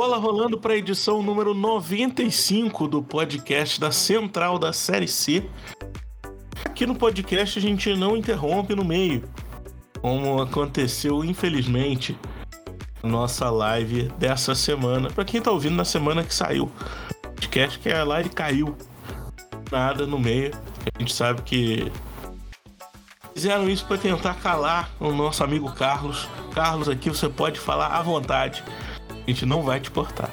Bola rolando para a edição número 95 do podcast da Central da Série C. Aqui no podcast a gente não interrompe no meio, como aconteceu infelizmente nossa live dessa semana. Para quem tá ouvindo na semana que saiu, podcast que a live caiu, nada no meio. A gente sabe que fizeram isso para tentar calar o nosso amigo Carlos. Carlos, aqui você pode falar à vontade a gente não vai te cortar.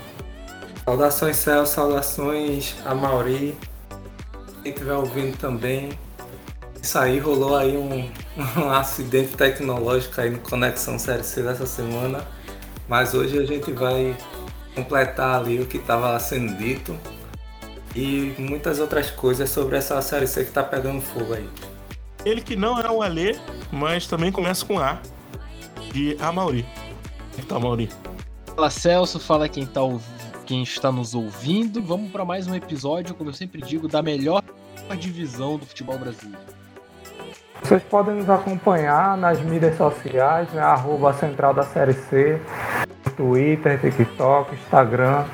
Saudações, Céu, saudações a Mauri. Quem estiver ouvindo também. Isso aí, rolou aí um, um acidente tecnológico aí no Conexão Série C dessa semana. Mas hoje a gente vai completar ali o que estava sendo dito e muitas outras coisas sobre essa Série C que está pegando fogo aí. Ele que não é o Alê, mas também começa com A, de Amauri. Então, Amauri. Fala Celso, fala quem, tá, quem está nos ouvindo. Vamos para mais um episódio, como eu sempre digo, da melhor divisão do futebol brasileiro. Vocês podem nos acompanhar nas mídias sociais, né? Arroba Central da Série C, Twitter, TikTok, Instagram.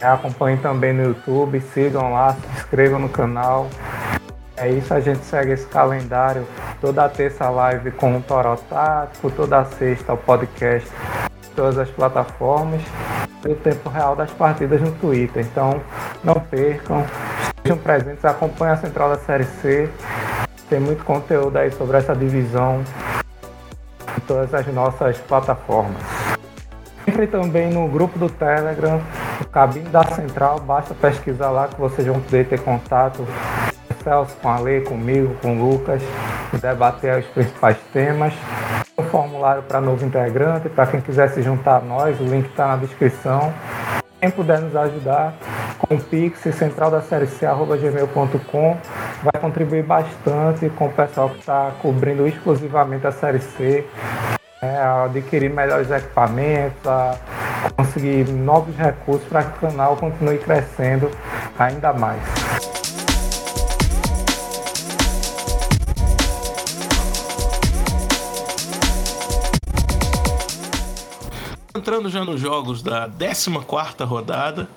Acompanhem também no YouTube, sigam lá, se inscrevam no canal. É isso, a gente segue esse calendário. Toda terça live com o Toró Tático, toda sexta o podcast todas as plataformas e o tempo real das partidas no Twitter. Então não percam, estejam presentes, acompanhem a Central da Série C. Tem muito conteúdo aí sobre essa divisão em todas as nossas plataformas. Entre também no grupo do Telegram, o Cabine da Central, basta pesquisar lá que vocês vão poder ter contato com o Celso, com a Lei, comigo, com o Lucas, debater os principais temas formulário para novo integrante, para quem quiser se juntar a nós, o link está na descrição. Quem puder nos ajudar com o Pix, central da série C, gmail.com, vai contribuir bastante com o pessoal que está cobrindo exclusivamente a série C, é, a adquirir melhores equipamentos, a conseguir novos recursos para que o canal continue crescendo ainda mais. Entrando já nos jogos da 14 rodada,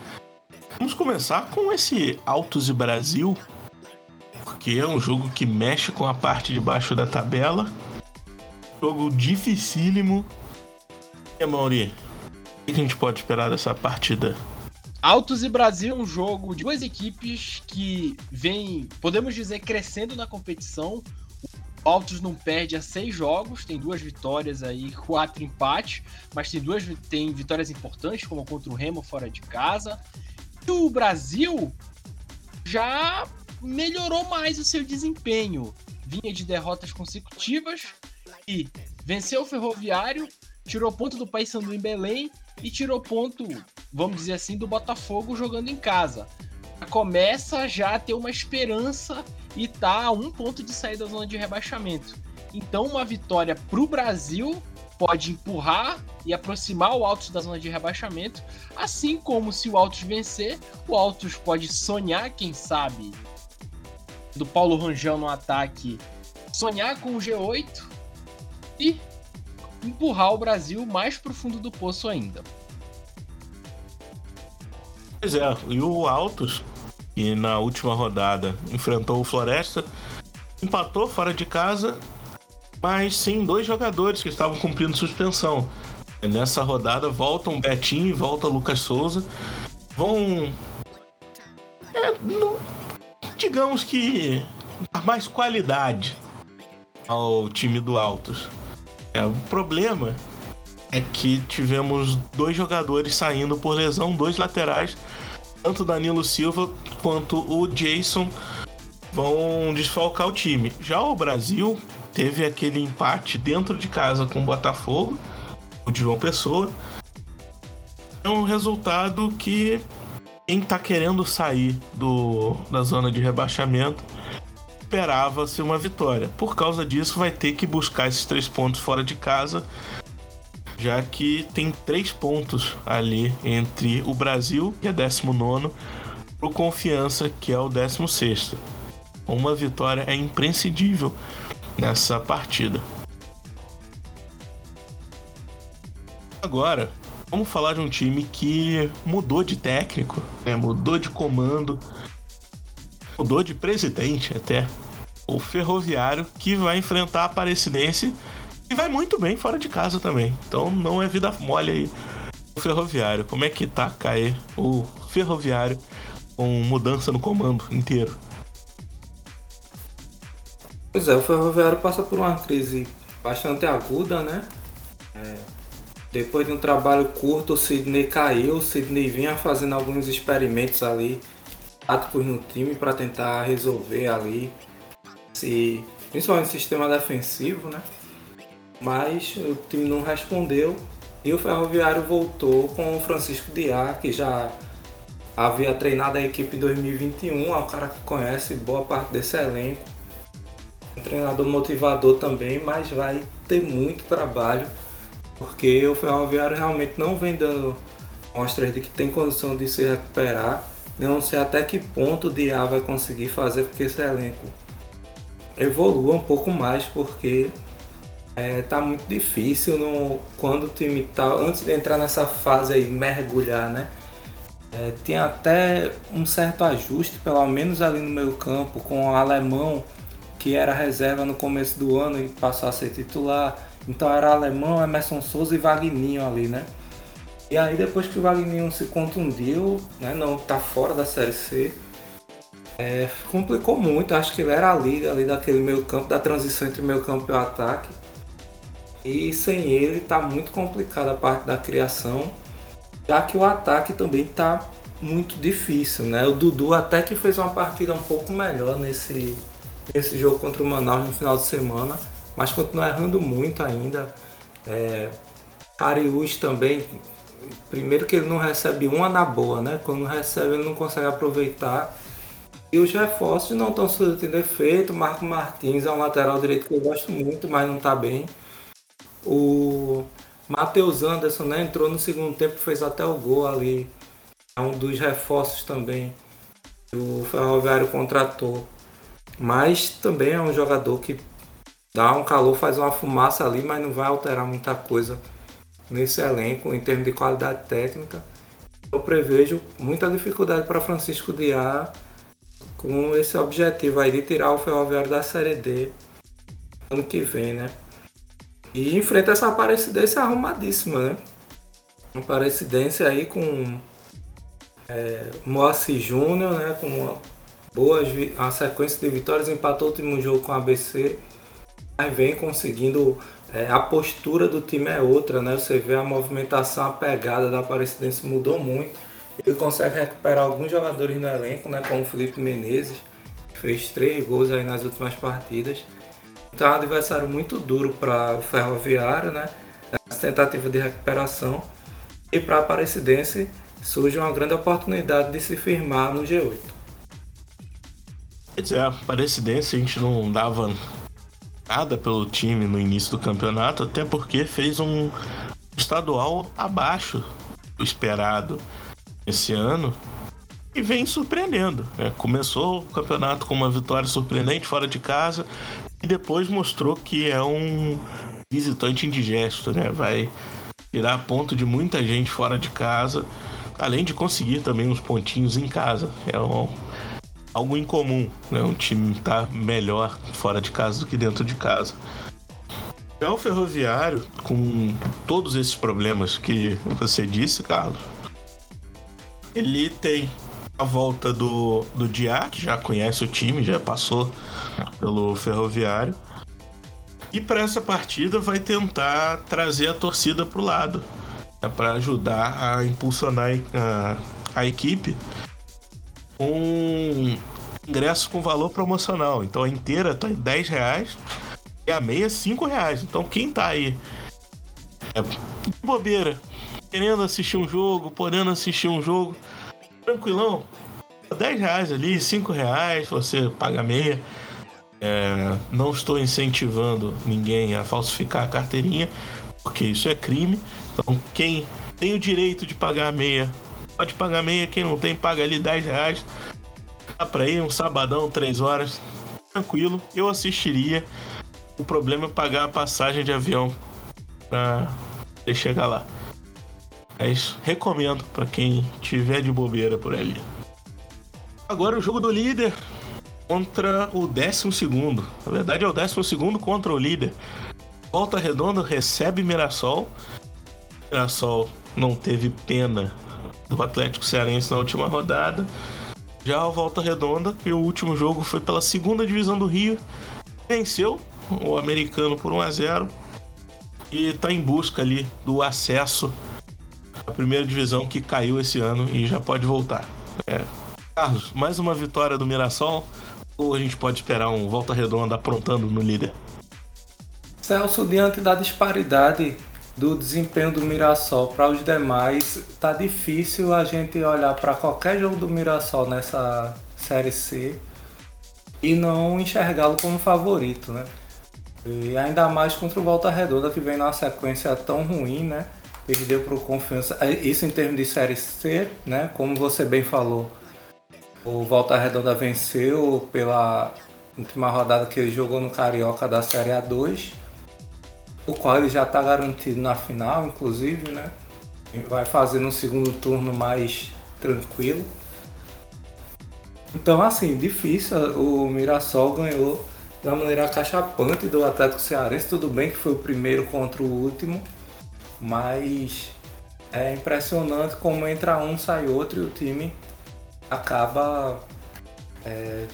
vamos começar com esse Autos e Brasil, porque é um jogo que mexe com a parte de baixo da tabela. Jogo dificílimo. E Mauri, o que a gente pode esperar dessa partida? Autos e Brasil é um jogo de duas equipes que vem, podemos dizer, crescendo na competição. Altos não perde a seis jogos, tem duas vitórias aí, quatro empates, mas tem duas tem vitórias importantes, como contra o Remo fora de casa. E o Brasil já melhorou mais o seu desempenho. Vinha de derrotas consecutivas e venceu o Ferroviário, tirou ponto do Paysandu em Belém e tirou ponto, vamos dizer assim, do Botafogo jogando em casa. Começa já a ter uma esperança e tá a um ponto de sair da zona de rebaixamento. Então, uma vitória para o Brasil pode empurrar e aproximar o Altos da zona de rebaixamento, assim como se o Altos vencer, o Altos pode sonhar, quem sabe, do Paulo Rangel no ataque, sonhar com o G8 e empurrar o Brasil mais pro fundo do poço ainda. Pois é, e o Altos que na última rodada enfrentou o Floresta, empatou fora de casa, mas sem dois jogadores que estavam cumprindo suspensão. Nessa rodada voltam Betinho e volta Lucas Souza. Vão. É, digamos que dar mais qualidade ao time do Altos. É, o problema é que tivemos dois jogadores saindo por lesão, dois laterais tanto Danilo Silva quanto o Jason vão desfalcar o time. Já o Brasil teve aquele empate dentro de casa com o Botafogo, o João Pessoa. É um resultado que quem está querendo sair do, da zona de rebaixamento esperava ser uma vitória. Por causa disso, vai ter que buscar esses três pontos fora de casa já que tem três pontos ali entre o Brasil, que é 19, o Confiança, que é o 16. Uma vitória é imprescindível nessa partida. Agora, vamos falar de um time que mudou de técnico, né? mudou de comando, mudou de presidente até. O Ferroviário, que vai enfrentar a Aparecidense e vai muito bem fora de casa também. Então não é vida mole aí o Ferroviário. Como é que tá, Caê, o Ferroviário com mudança no comando inteiro? Pois é, o Ferroviário passa por uma crise bastante aguda, né? É, depois de um trabalho curto, o Sidney caiu. O Sidney vinha fazendo alguns experimentos ali, táticos no time, para tentar resolver ali, se, principalmente o sistema defensivo, né? Mas o time não respondeu e o Ferroviário voltou com o Francisco Diá, que já havia treinado a equipe em 2021, é um cara que conhece boa parte desse elenco. Um treinador motivador também, mas vai ter muito trabalho porque o Ferroviário realmente não vem dando mostras de que tem condição de se recuperar. Não sei até que ponto o Diá vai conseguir fazer com que esse elenco evolua um pouco mais, porque é, tá muito difícil no, quando o time tá. Antes de entrar nessa fase aí, mergulhar, né? É, tinha até um certo ajuste, pelo menos ali no meio campo, com o alemão que era reserva no começo do ano e passou a ser titular. Então era alemão, Emerson Souza e Wagninho ali, né? E aí depois que o Wagninho se contundiu, né, não tá fora da Série C, é, complicou muito. Acho que ele era a liga ali daquele meio campo, da transição entre meio campo e o ataque. E sem ele tá muito complicada a parte da criação, já que o ataque também tá muito difícil, né? O Dudu até que fez uma partida um pouco melhor nesse, nesse jogo contra o Manaus no final de semana mas continua errando muito ainda. É, Arius também, primeiro que ele não recebe uma na boa, né? Quando recebe ele não consegue aproveitar. E os reforços não estão surtindo efeito. Marco Martins é um lateral direito que eu gosto muito, mas não está bem. O Matheus Anderson né, entrou no segundo tempo, fez até o gol ali. É um dos reforços também que o Ferroviário contratou. Mas também é um jogador que dá um calor, faz uma fumaça ali, mas não vai alterar muita coisa nesse elenco em termos de qualidade técnica. Eu prevejo muita dificuldade para Francisco Diá com esse objetivo aí de tirar o Ferroviário da Série D ano que vem, né? E enfrenta essa Aparecidense arrumadíssima, né? Uma Aparecidense aí com é, Moacir Júnior, né? Com uma boa a sequência de vitórias, empatou o último jogo com a ABC mas vem conseguindo. É, a postura do time é outra, né? Você vê a movimentação, a pegada da Aparecidense mudou muito. Ele consegue recuperar alguns jogadores no elenco, né? Como o Felipe Menezes, que fez três gols aí nas últimas partidas. Então é um adversário muito duro para o Ferroviário, né? Essa tentativa de recuperação. E para a Aparecidense surge uma grande oportunidade de se firmar no G8. Quer dizer, a Aparecidense a gente não dava nada pelo time no início do campeonato, até porque fez um estadual abaixo do esperado esse ano e vem surpreendendo. Né? Começou o campeonato com uma vitória surpreendente fora de casa e depois mostrou que é um visitante indigesto, né? Vai tirar ponto de muita gente fora de casa, além de conseguir também uns pontinhos em casa. É um, algo incomum, né? Um time tá melhor fora de casa do que dentro de casa. Já o Ferroviário, com todos esses problemas que você disse, Carlos, ele tem a volta do, do Diá, que já conhece o time, já passou pelo Ferroviário. E para essa partida vai tentar trazer a torcida para o lado, né, para ajudar a impulsionar a, a equipe um ingresso com valor promocional. Então a inteira tá em 10 reais e a meia 5 reais. Então quem tá aí é bobeira, querendo assistir um jogo, podendo assistir um jogo, tranquilão, 10 reais ali, 5 reais, você paga meia. É, não estou incentivando ninguém a falsificar a carteirinha, porque isso é crime. Então, quem tem o direito de pagar meia pode pagar meia, quem não tem, paga ali 10 reais. Dá pra ir um sabadão, 3 horas, tranquilo. Eu assistiria. O problema é pagar a passagem de avião pra chegar lá. Mas recomendo para quem tiver de bobeira por ali. Agora o jogo do líder contra o décimo segundo. Na verdade é o décimo segundo contra o líder. Volta Redonda recebe Mirassol. Mirassol não teve pena do Atlético Cearense na última rodada. Já o Volta Redonda, que o último jogo foi pela segunda divisão do Rio, venceu o americano por 1 a 0 e está em busca ali do acesso à primeira divisão que caiu esse ano e já pode voltar. É. Carlos, mais uma vitória do Mirassol ou a gente pode esperar um Volta Redonda aprontando no líder? Celso, diante da disparidade do desempenho do Mirassol para os demais, tá difícil a gente olhar para qualquer jogo do Mirassol nessa Série C e não enxergá-lo como favorito, né? E ainda mais contra o Volta Redonda, que vem numa sequência tão ruim, né? Perdeu por confiança. É, isso em termos de Série C, né? Como você bem falou, o Volta Redonda venceu pela última rodada que ele jogou no Carioca da Série A2 o qual ele já está garantido na final, inclusive, né? Vai fazer no segundo turno mais tranquilo. Então, assim, difícil. O Mirassol ganhou da maneira cachapante do Atlético Cearense. Tudo bem que foi o primeiro contra o último, mas é impressionante como entra um, sai outro e o time acaba é,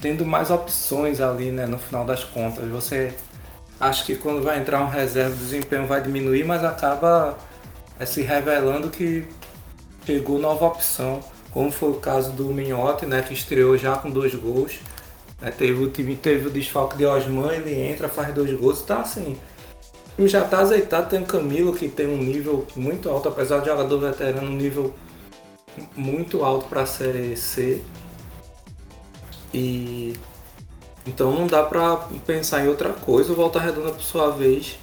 tendo mais opções ali, né? No final das contas, você acho que quando vai entrar um reserva o desempenho vai diminuir, mas acaba é, se revelando que chegou nova opção, como foi o caso do Minhote, né, que estreou já com dois gols. Né, teve o time teve o desfalque de Osman, ele entra, faz dois gols, tá assim. Já tá azeitado, tem o Camilo que tem um nível muito alto, apesar de jogador veterano, um nível muito alto para a série C. E então não dá para pensar em outra coisa. O Volta Redonda, por sua vez,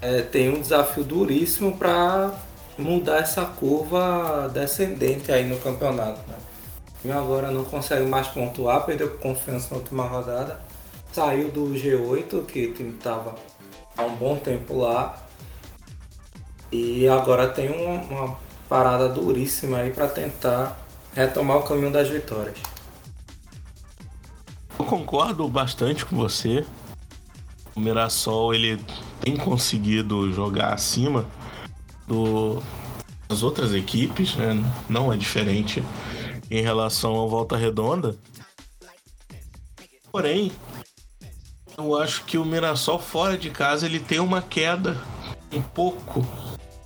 é, tem um desafio duríssimo para mudar essa curva descendente aí no campeonato. Né? E agora não consegue mais pontuar, perdeu confiança na última rodada, saiu do G8, que o time estava há um bom tempo lá, e agora tem uma, uma parada duríssima aí para tentar retomar o caminho das vitórias. Eu concordo bastante com você. O Mirassol ele tem conseguido jogar acima do, das outras equipes, né? Não é diferente em relação ao Volta Redonda. Porém, eu acho que o Mirassol fora de casa ele tem uma queda um pouco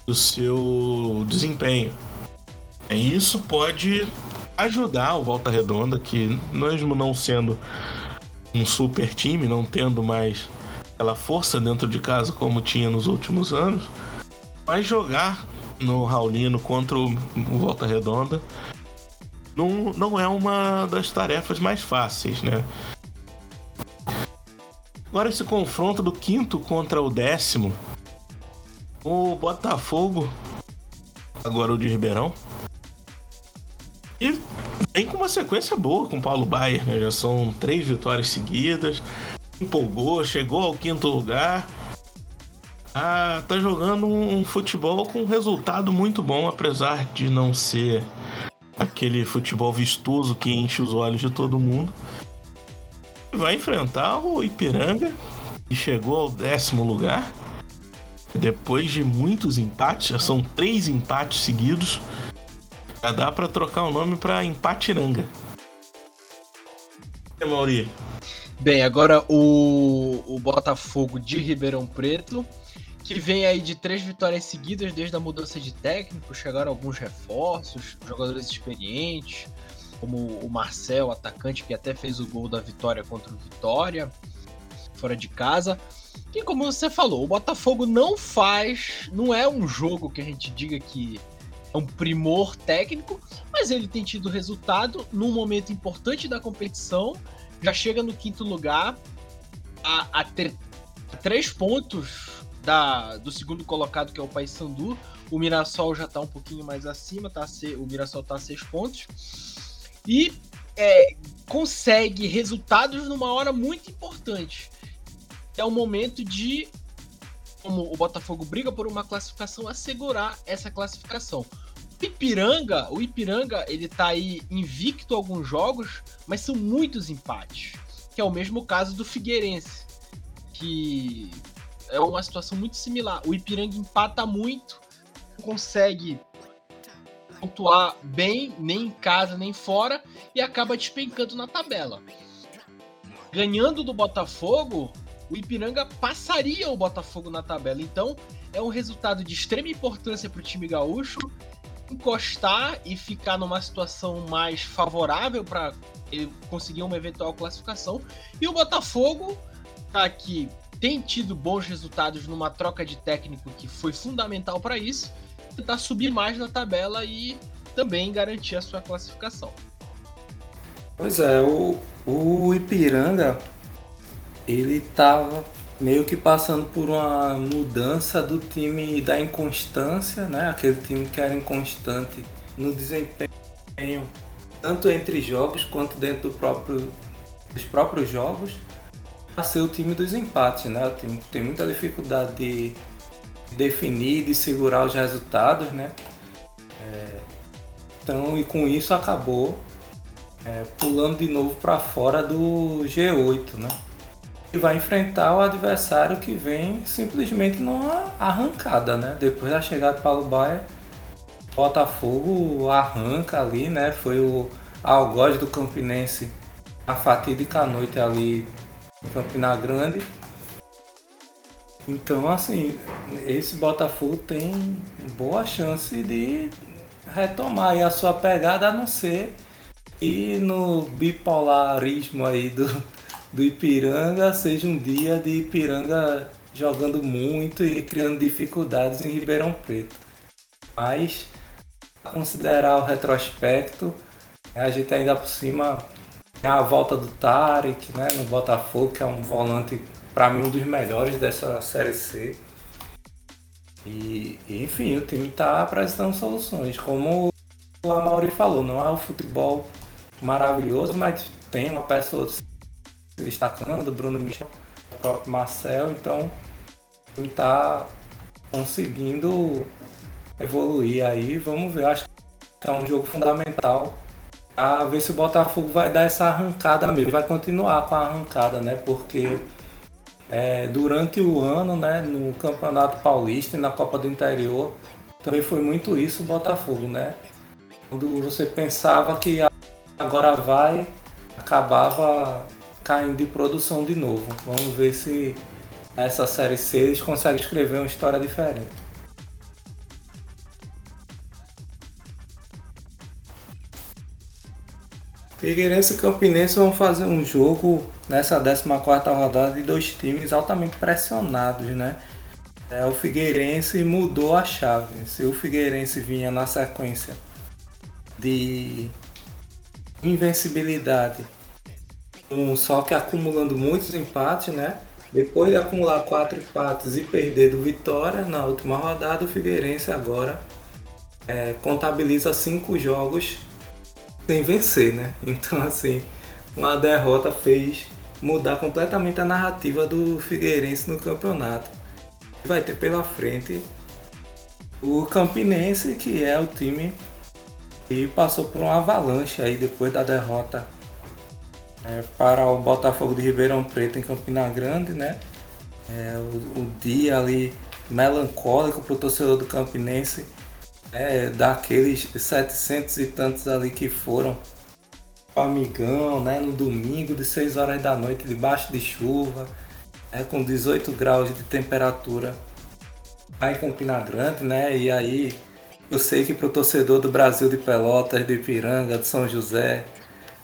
do seu desempenho. E isso pode ajudar o Volta Redonda, que mesmo não sendo um super time, não tendo mais aquela força dentro de casa como tinha nos últimos anos, mas jogar no Raulino contra o Volta Redonda não, não é uma das tarefas mais fáceis, né? Agora esse confronto do quinto contra o décimo, o Botafogo, agora o de Ribeirão, e vem com uma sequência boa com o Paulo Baier, né? Já são três vitórias seguidas. Empolgou, chegou ao quinto lugar. Ah, tá jogando um futebol com um resultado muito bom, apesar de não ser aquele futebol vistoso que enche os olhos de todo mundo. Vai enfrentar o Ipiranga, que chegou ao décimo lugar. Depois de muitos empates, já são três empates seguidos. Já dá para trocar o nome para Empatiranga. E Mauri? Bem, agora o, o Botafogo de Ribeirão Preto, que vem aí de três vitórias seguidas desde a mudança de técnico, chegaram alguns reforços, jogadores experientes, como o Marcel, atacante, que até fez o gol da vitória contra o Vitória, fora de casa. E como você falou, o Botafogo não faz, não é um jogo que a gente diga que é um primor técnico, mas ele tem tido resultado num momento importante da competição. Já chega no quinto lugar, a, a, ter, a três pontos da, do segundo colocado, que é o Paysandu. O Mirassol já está um pouquinho mais acima, tá a, o Mirassol está a seis pontos. E é, consegue resultados numa hora muito importante. É o momento de como o Botafogo briga por uma classificação, assegurar essa classificação. Ipiranga, o Ipiranga, ele tá aí invicto alguns jogos, mas são muitos empates. Que é o mesmo caso do Figueirense, que é uma situação muito similar. O Ipiranga empata muito, consegue pontuar bem, nem em casa, nem fora, e acaba despencando na tabela. Ganhando do Botafogo, o Ipiranga passaria o Botafogo na tabela. Então, é um resultado de extrema importância para o time gaúcho encostar e ficar numa situação mais favorável para conseguir uma eventual classificação. E o Botafogo, tá aqui, tem tido bons resultados numa troca de técnico que foi fundamental para isso, tentar subir mais na tabela e também garantir a sua classificação. Pois é, o, o Ipiranga ele estava meio que passando por uma mudança do time da inconstância, né? Aquele time que era inconstante no desempenho, tanto entre jogos quanto dentro do próprio, dos próprios jogos, a ser o time dos empates, né? O time que tem muita dificuldade de definir, de segurar os resultados, né? É, então, e com isso acabou é, pulando de novo para fora do G8, né? E vai enfrentar o adversário que vem simplesmente numa arrancada, né? Depois da chegada do Paulo Baia, Botafogo arranca ali, né? Foi o algoz do Campinense a fatídica noite ali em Campina Grande. Então, assim, esse Botafogo tem boa chance de retomar a sua pegada, a não ser e no bipolarismo aí do, do Ipiranga seja um dia de Ipiranga jogando muito e criando dificuldades em Ribeirão Preto. Mas, a considerar o retrospecto, a gente ainda por cima tem a volta do Tarek né, no Botafogo, que é um volante, para mim, um dos melhores dessa Série C. E, enfim, o time está apresentando soluções. Como o Amaury falou, não é o futebol maravilhoso, mas tem uma pessoa se destacando, o Bruno Michel, o próprio Marcel, então ele está conseguindo evoluir aí. Vamos ver, acho que é um jogo fundamental a ver se o Botafogo vai dar essa arrancada mesmo, vai continuar com a arrancada, né? Porque é, durante o ano, né, no Campeonato Paulista e na Copa do Interior, também foi muito isso o Botafogo, né? Quando você pensava que agora vai, acabava caindo de produção de novo. Vamos ver se essa série C eles conseguem escrever uma história diferente. Figueirense e Campinense vão fazer um jogo nessa 14 rodada de dois times altamente pressionados, né? É, o Figueirense mudou a chave. Se o Figueirense vinha na sequência de invencibilidade, um, só que acumulando muitos empates, né? Depois de acumular quatro empates e perder do Vitória na última rodada, o Figueirense agora é, contabiliza cinco jogos sem vencer, né? Então, assim, uma derrota fez mudar completamente a narrativa do Figueirense no campeonato. Vai ter pela frente o Campinense, que é o time que passou por uma avalanche aí depois da derrota é, para o Botafogo de Ribeirão Preto em Campina Grande, né? É, o, o dia ali melancólico para o torcedor do Campinense é, daqueles 700 e tantos ali que foram o amigão, né, no domingo de 6 horas da noite, debaixo de chuva, é, com 18 graus de temperatura lá em Campina Grande, né, e aí eu sei que para o torcedor do Brasil de Pelotas, de Ipiranga, de São José,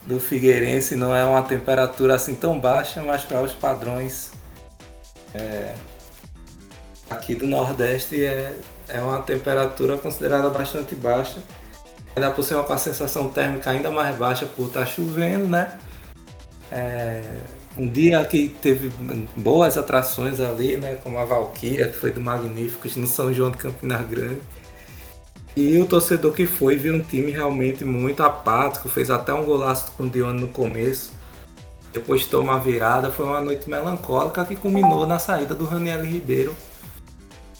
do Figueirense não é uma temperatura assim tão baixa, mas para os padrões é, aqui do Nordeste é, é uma temperatura considerada bastante baixa. Ainda por cima com a sensação térmica ainda mais baixa por estar tá chovendo, né? É, um dia que teve boas atrações ali, né? Como a Valkyria, que foi do Magníficos no São João de Campina Grande. E o torcedor que foi viu um time realmente muito apático, fez até um golaço com o Dione no começo. Depois tomou uma virada, foi uma noite melancólica que culminou na saída do Raniel Ribeiro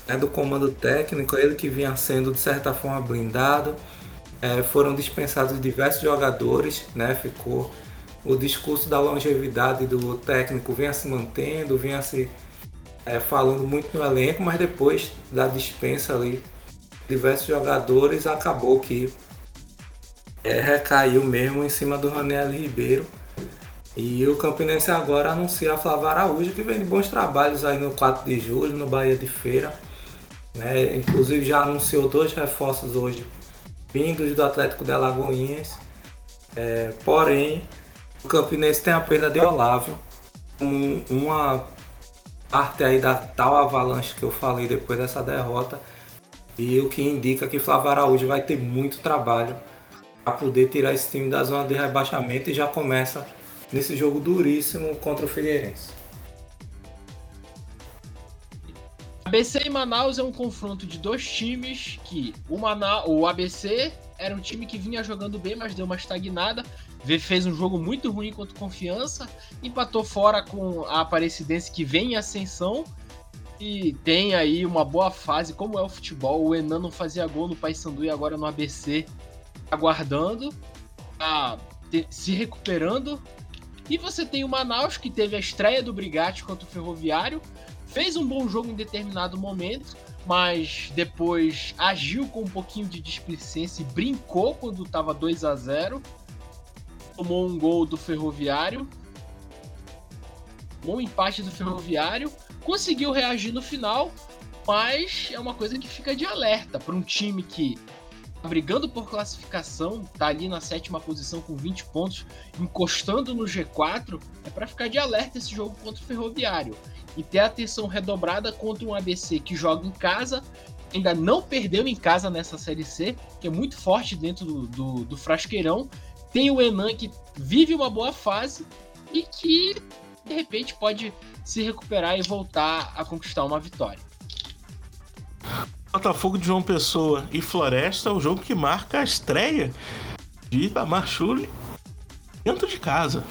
né, do comando técnico, ele que vinha sendo de certa forma blindado. É, foram dispensados diversos jogadores, né, ficou o discurso da longevidade do técnico vinha se mantendo, vinha se é, falando muito no elenco, mas depois da dispensa ali, diversos jogadores, acabou que é, recaiu mesmo em cima do Raniel Ribeiro. E o Campinense agora anuncia a Flávia Araújo, que vem de bons trabalhos aí no 4 de julho, no Bahia de Feira. Né? Inclusive já anunciou dois reforços hoje, vindos do Atlético de Alagoinhas. É, porém, o Campinense tem a perda de Olávio, um, uma parte aí da tal avalanche que eu falei depois dessa derrota. E o que indica que Flávio Araújo vai ter muito trabalho para poder tirar esse time da zona de rebaixamento e já começa nesse jogo duríssimo contra o Figueirense. ABC e Manaus é um confronto de dois times que o, Manaus, o ABC era um time que vinha jogando bem, mas deu uma estagnada. Fez um jogo muito ruim contra Confiança, empatou fora com a Aparecidense que vem em ascensão e tem aí uma boa fase, como é o futebol. O Enan não fazia gol no Paysandu e agora no ABC, aguardando, tá se recuperando e você tem o Manaus, que teve a estreia do Brigatti contra o Ferroviário, fez um bom jogo em determinado momento, mas depois agiu com um pouquinho de displicência e brincou quando estava 2 a 0 Tomou um gol do Ferroviário, um empate do Ferroviário, conseguiu reagir no final, mas é uma coisa que fica de alerta para um time que brigando por classificação, tá ali na sétima posição com 20 pontos, encostando no G4, é para ficar de alerta esse jogo contra o Ferroviário e ter atenção redobrada contra um ABC que joga em casa, ainda não perdeu em casa nessa Série C, que é muito forte dentro do, do, do Frasqueirão. Tem o Enan que vive uma boa fase e que de repente pode se recuperar e voltar a conquistar uma vitória. Botafogo de João Pessoa e Floresta é o jogo que marca a estreia de Itamar Chuli dentro de casa.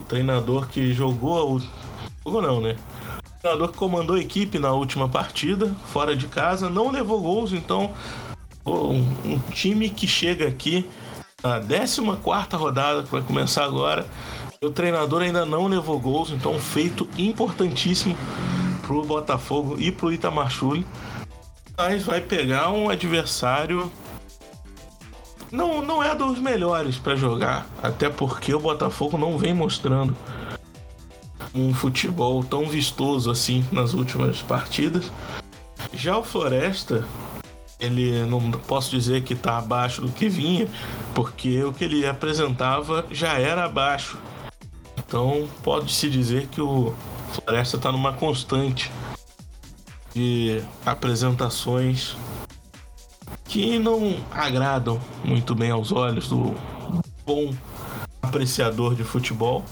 O treinador que jogou. Jogou não, né? O treinador que comandou a equipe na última partida, fora de casa, não levou gols, então um, um time que chega aqui na 14 rodada, que vai começar agora. O treinador ainda não levou gols, então um feito importantíssimo pro Botafogo e pro Itamar Chuli mas vai pegar um adversário não, não é dos melhores para jogar, até porque o Botafogo não vem mostrando um futebol tão vistoso assim nas últimas partidas. Já o Floresta, ele não posso dizer que está abaixo do que vinha, porque o que ele apresentava já era abaixo. Então pode-se dizer que o Floresta está numa constante de apresentações que não agradam muito bem aos olhos do bom apreciador de futebol.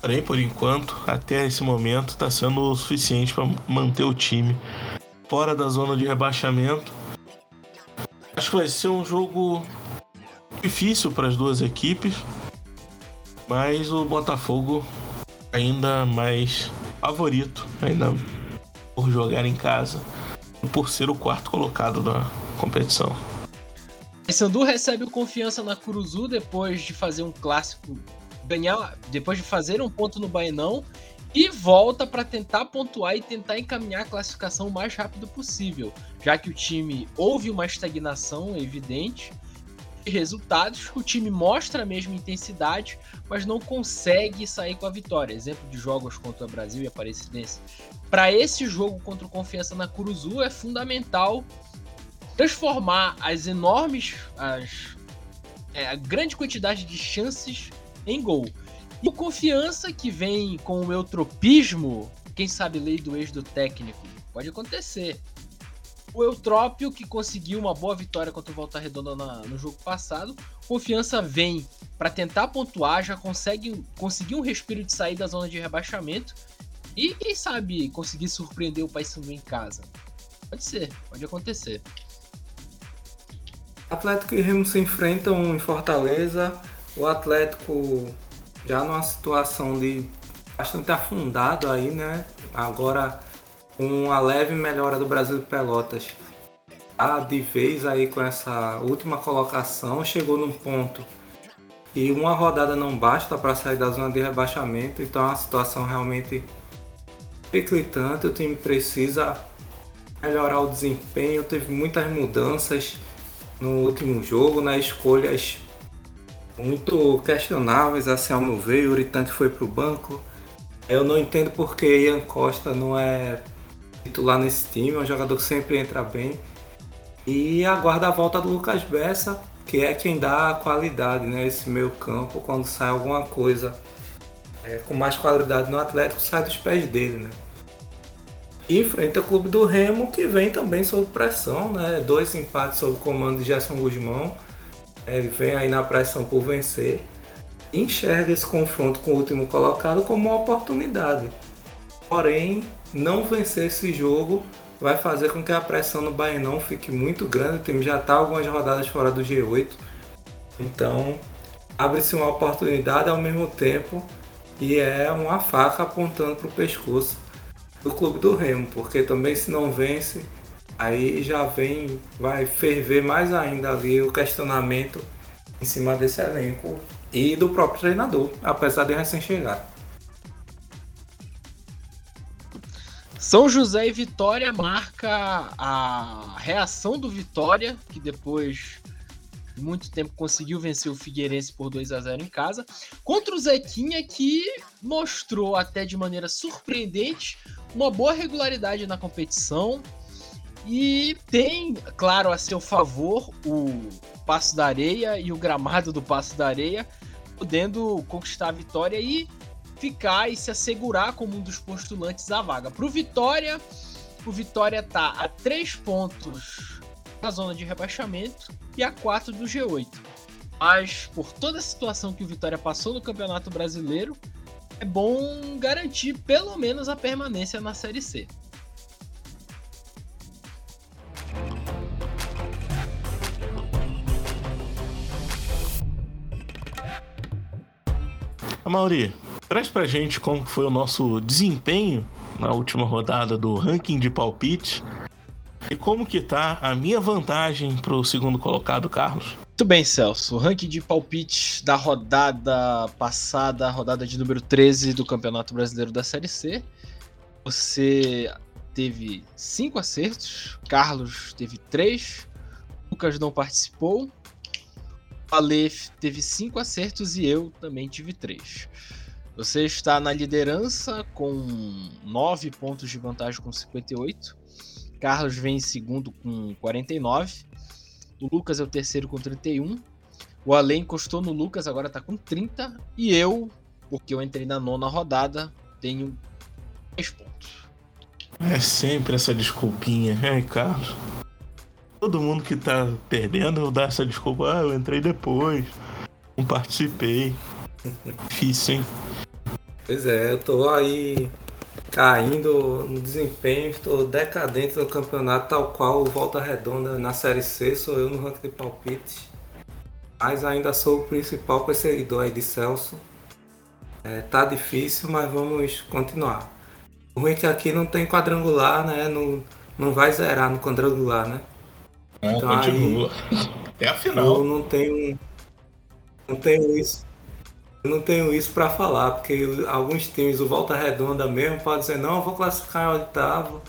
Porém, por enquanto, até esse momento, está sendo o suficiente para manter o time fora da zona de rebaixamento. Acho que vai ser um jogo difícil para as duas equipes, mas o Botafogo ainda mais favorito, ainda por jogar em casa por ser o quarto colocado da competição. Sandu recebe confiança na Curuzu depois de fazer um clássico, ganhar, depois de fazer um ponto no Bainão e volta para tentar pontuar e tentar encaminhar a classificação o mais rápido possível, já que o time houve uma estagnação evidente resultados, o time mostra a mesma intensidade, mas não consegue sair com a vitória. Exemplo de jogos contra o Brasil e Aparecidense. Para esse jogo contra o Confiança na Curuzu é fundamental transformar as enormes, as, é, a grande quantidade de chances em gol. E o Confiança que vem com o eutropismo, quem sabe lei do ex do técnico, pode acontecer. O Eutrópio, que conseguiu uma boa vitória contra o Volta Redonda na, no jogo passado. Confiança vem para tentar pontuar, já consegue conseguir um respiro de sair da zona de rebaixamento. E quem sabe conseguir surpreender o Paysandu em casa. Pode ser, pode acontecer. Atlético e Remo se enfrentam em Fortaleza. O Atlético já numa situação de bastante afundado aí, né? Agora uma leve melhora do Brasil de Pelotas. A de vez aí com essa última colocação chegou num ponto e uma rodada não basta para sair da zona de rebaixamento, então é uma situação realmente periclitante. O time precisa melhorar o desempenho, teve muitas mudanças no último jogo, nas escolhas muito questionáveis, assim ao meu ver. O Uritante foi para o banco. Eu não entendo porque Ian Costa não é titular nesse time, é um jogador que sempre entra bem. E aguarda a volta do Lucas Bessa, que é quem dá a qualidade nesse né, meio campo quando sai alguma coisa é, com mais qualidade no Atlético, sai dos pés dele. Né? E enfrenta o clube do Remo, que vem também sob pressão, né? dois empates sob o comando de Gerson Guzmão. Ele vem aí na pressão por vencer. Enxerga esse confronto com o último colocado como uma oportunidade. Porém, não vencer esse jogo vai fazer com que a pressão no Bahia fique muito grande. O time já está algumas rodadas fora do G8. Então, abre-se uma oportunidade ao mesmo tempo e é uma faca apontando para o pescoço do clube do Remo, porque também se não vence, aí já vem, vai ferver mais ainda ali o questionamento em cima desse elenco e do próprio treinador, apesar de recém-chegar. São José e Vitória marca a reação do Vitória, que depois de muito tempo conseguiu vencer o Figueirense por 2 a 0 em casa, contra o Zequinha que mostrou até de maneira surpreendente uma boa regularidade na competição e tem, claro, a seu favor o Passo da Areia e o gramado do Passo da Areia, podendo conquistar a vitória e ficar e se assegurar como um dos postulantes à vaga. Para o Vitória, o Vitória tá a três pontos na zona de rebaixamento e a quatro do G8. Mas por toda a situação que o Vitória passou no Campeonato Brasileiro, é bom garantir pelo menos a permanência na Série C. Mauri, Traz pra gente como foi o nosso desempenho na última rodada do ranking de palpite e como que tá a minha vantagem pro segundo colocado, Carlos. Muito bem, Celso. O ranking de palpites da rodada passada, rodada de número 13 do Campeonato Brasileiro da Série C. Você teve cinco acertos, Carlos teve três, Lucas não participou, Aleph teve cinco acertos e eu também tive três. Você está na liderança com 9 pontos de vantagem com 58. Carlos vem em segundo com 49. O Lucas é o terceiro com 31. O Ale encostou no Lucas, agora está com 30. E eu, porque eu entrei na nona rodada, tenho 10 pontos. É sempre essa desculpinha, hein, Carlos? Todo mundo que tá perdendo dá essa desculpa. Ah, eu entrei depois. Não participei. Difícil, hein? Pois é, eu tô aí caindo no desempenho, estou decadente no campeonato, tal qual o Volta Redonda na Série C, sou eu no ranking de palpite. Mas ainda sou o principal perseguidor aí de Celso. É, tá difícil, mas vamos continuar. O ruim é que aqui não tem quadrangular, né? Não, não vai zerar no quadrangular, né? Não, então, continua. Aí, é a final. Eu não tenho, não tenho isso. Eu não tenho isso para falar, porque alguns times, o Volta Redonda mesmo, pode dizer, não, eu vou classificar em oitavo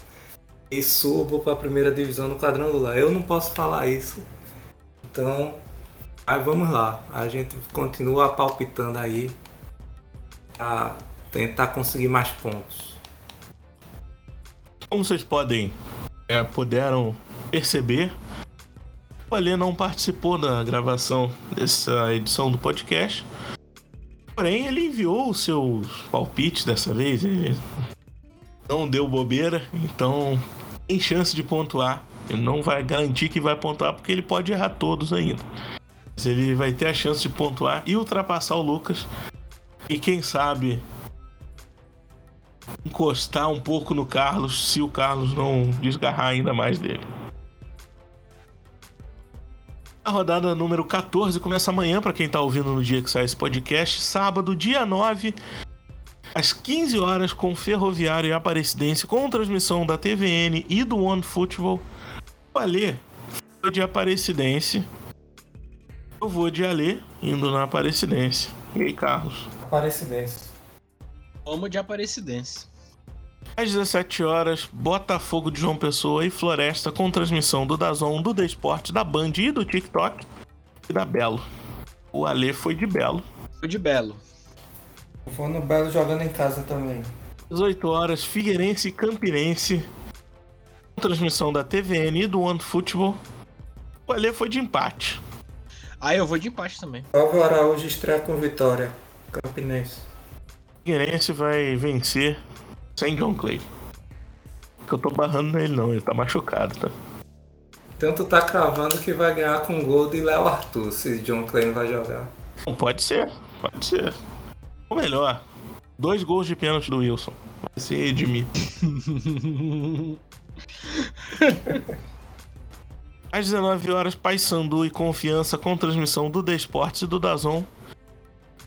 e subo para a primeira divisão no quadrangular. Eu não posso falar isso. Então, aí vamos lá. A gente continua palpitando aí a tentar conseguir mais pontos. Como vocês podem, é, puderam perceber, o Alê não participou da gravação dessa edição do podcast Porém, ele enviou os seus palpites dessa vez. Ele não deu bobeira, então tem chance de pontuar. Ele não vai garantir que vai pontuar porque ele pode errar todos ainda. Mas ele vai ter a chance de pontuar e ultrapassar o Lucas. E quem sabe encostar um pouco no Carlos se o Carlos não desgarrar ainda mais dele. A rodada número 14 começa amanhã, para quem está ouvindo no dia que sai esse podcast, sábado, dia 9. às 15 horas com Ferroviário e Aparecidense com transmissão da TVN e do One Football. O Alê foi de Aparecidense. Eu vou de Alê indo na Aparecidense. E aí, Carlos? Aparecidense. Vamos de Aparecidense. Às 17 horas, Botafogo de João Pessoa e Floresta com transmissão do Dazon, do Desporte, da Band e do TikTok e da Belo. O Alê foi de Belo. Foi de Belo. Vou no Belo jogando em casa também. 18 horas, Figueirense e Campinense. Com transmissão da TVN e do One Football. O Alê foi de empate. Aí eu vou de empate também. Álvaro Araújo estreia com vitória. Campinense. Figueirense vai vencer sem John Clay. Que eu tô barrando nele não, ele tá machucado, tá? Tanto tá cravando que vai ganhar com gol de Léo Arthur, se John Clay não vai jogar. Não, pode ser, pode ser. Ou melhor, dois gols de pênalti do Wilson. Vai ser mim. Às 19 horas, Paysandu e Confiança com transmissão do Desportes e do Dazon.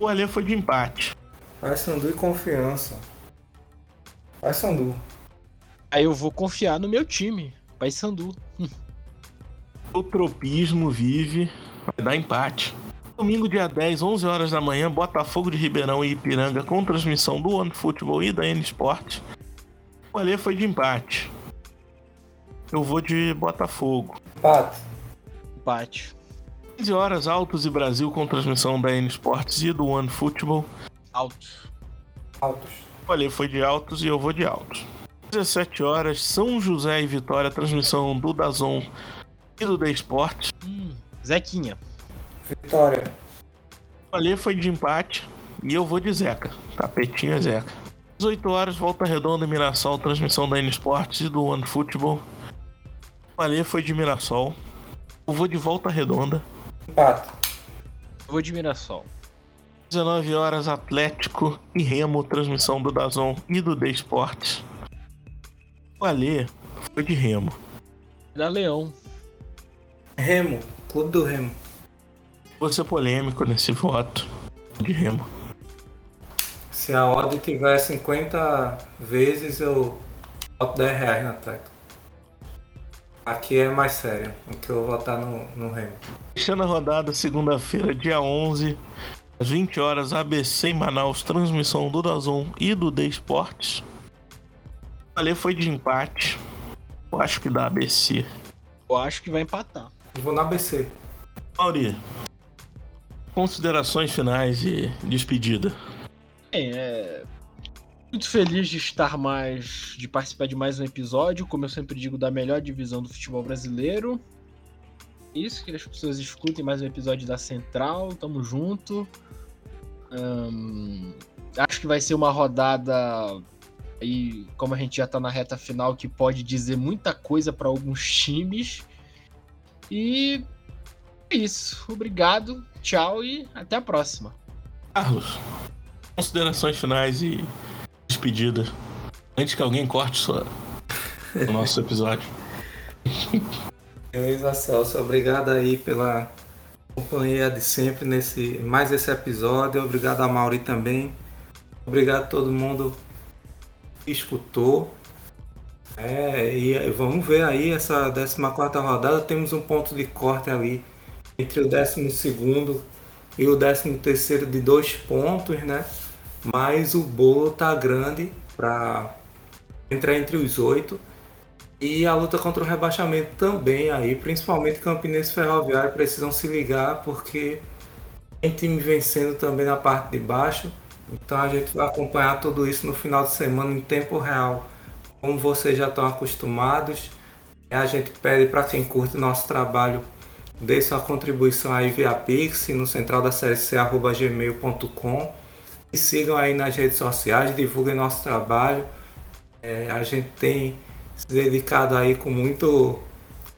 O Alê foi de empate. Paysandu e confiança. Paysandu. Aí eu vou confiar no meu time, Paysandu. O tropismo vive, vai dar empate. Domingo, dia 10, 11 horas da manhã, Botafogo de Ribeirão e Ipiranga com transmissão do One Football e da N Sport. O Alê foi de empate. Eu vou de Botafogo. Empate. Empate. 15 horas, Altos e Brasil com transmissão da N Sports e do One Football. Alto. Altos. Alê foi de Altos e eu vou de Altos. 17 horas, São José e Vitória, transmissão do Dazon e do The Sport. Hum, Zequinha. Vitória. Alê foi de empate e eu vou de Zeca. Tapetinho é Zeca. 18 horas, Volta Redonda e Mirassol, transmissão da N Sports e do One Football. Alê foi de Mirassol. Eu vou de Volta Redonda. Empate. Eu vou de Mirassol. 19 horas, Atlético e Remo, transmissão do Dazon e do The Sports. O Alê foi de Remo. Da Leão. Remo. Clube do Remo. Vou ser polêmico nesse voto de Remo. Se a odd tiver 50 vezes, eu boto 10 reais na Atlético. Aqui é mais sério, que eu votar no, no Remo. Fechando a rodada, segunda-feira, dia 11, às 20 horas, ABC em Manaus, transmissão do Dazon e do The Sports. O Alê foi de empate. Eu acho que dá ABC. Eu acho que vai empatar. Eu vou na ABC. Mauri, considerações finais e despedida. Bem, é. Muito feliz de estar mais. de participar de mais um episódio, como eu sempre digo, da melhor divisão do futebol brasileiro. Isso, que as pessoas escutem mais um episódio da Central, tamo junto. Acho que vai ser uma rodada aí, como a gente já tá na reta final, que pode dizer muita coisa para alguns times. E é isso. Obrigado, tchau e até a próxima. Carlos, considerações finais e despedida. Antes que alguém corte sua, o nosso episódio. Beleza, Celso. Obrigado aí pela companhia de sempre nesse mais esse episódio. Obrigado a Mauri também. Obrigado a todo mundo que escutou. É, e vamos ver aí essa 14 rodada. Temos um ponto de corte ali entre o 12 e o 13 de dois pontos, né? Mas o bolo tá grande para entrar entre os oito. E a luta contra o rebaixamento também aí, principalmente Campinense e Ferroviário precisam se ligar porque tem time vencendo também na parte de baixo. Então a gente vai acompanhar tudo isso no final de semana em tempo real. Como vocês já estão acostumados, a gente pede para quem curte nosso trabalho, dê sua contribuição aí via Pix no central da gmail.com e sigam aí nas redes sociais, divulguem nosso trabalho. É, a gente tem dedicado aí com muito,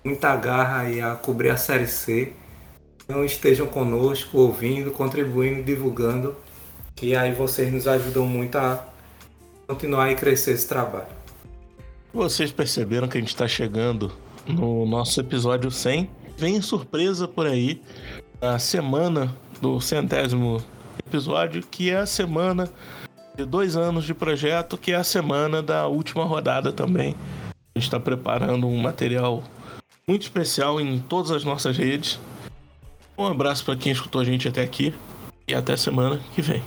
muita garra aí a cobrir a Série C. Então estejam conosco, ouvindo, contribuindo, divulgando, que aí vocês nos ajudam muito a continuar e crescer esse trabalho. Vocês perceberam que a gente está chegando no nosso episódio 100. Vem surpresa por aí, a semana do centésimo episódio, que é a semana de dois anos de projeto, que é a semana da última rodada também. Gente está preparando um material muito especial em todas as nossas redes. Um abraço para quem escutou a gente até aqui e até semana que vem.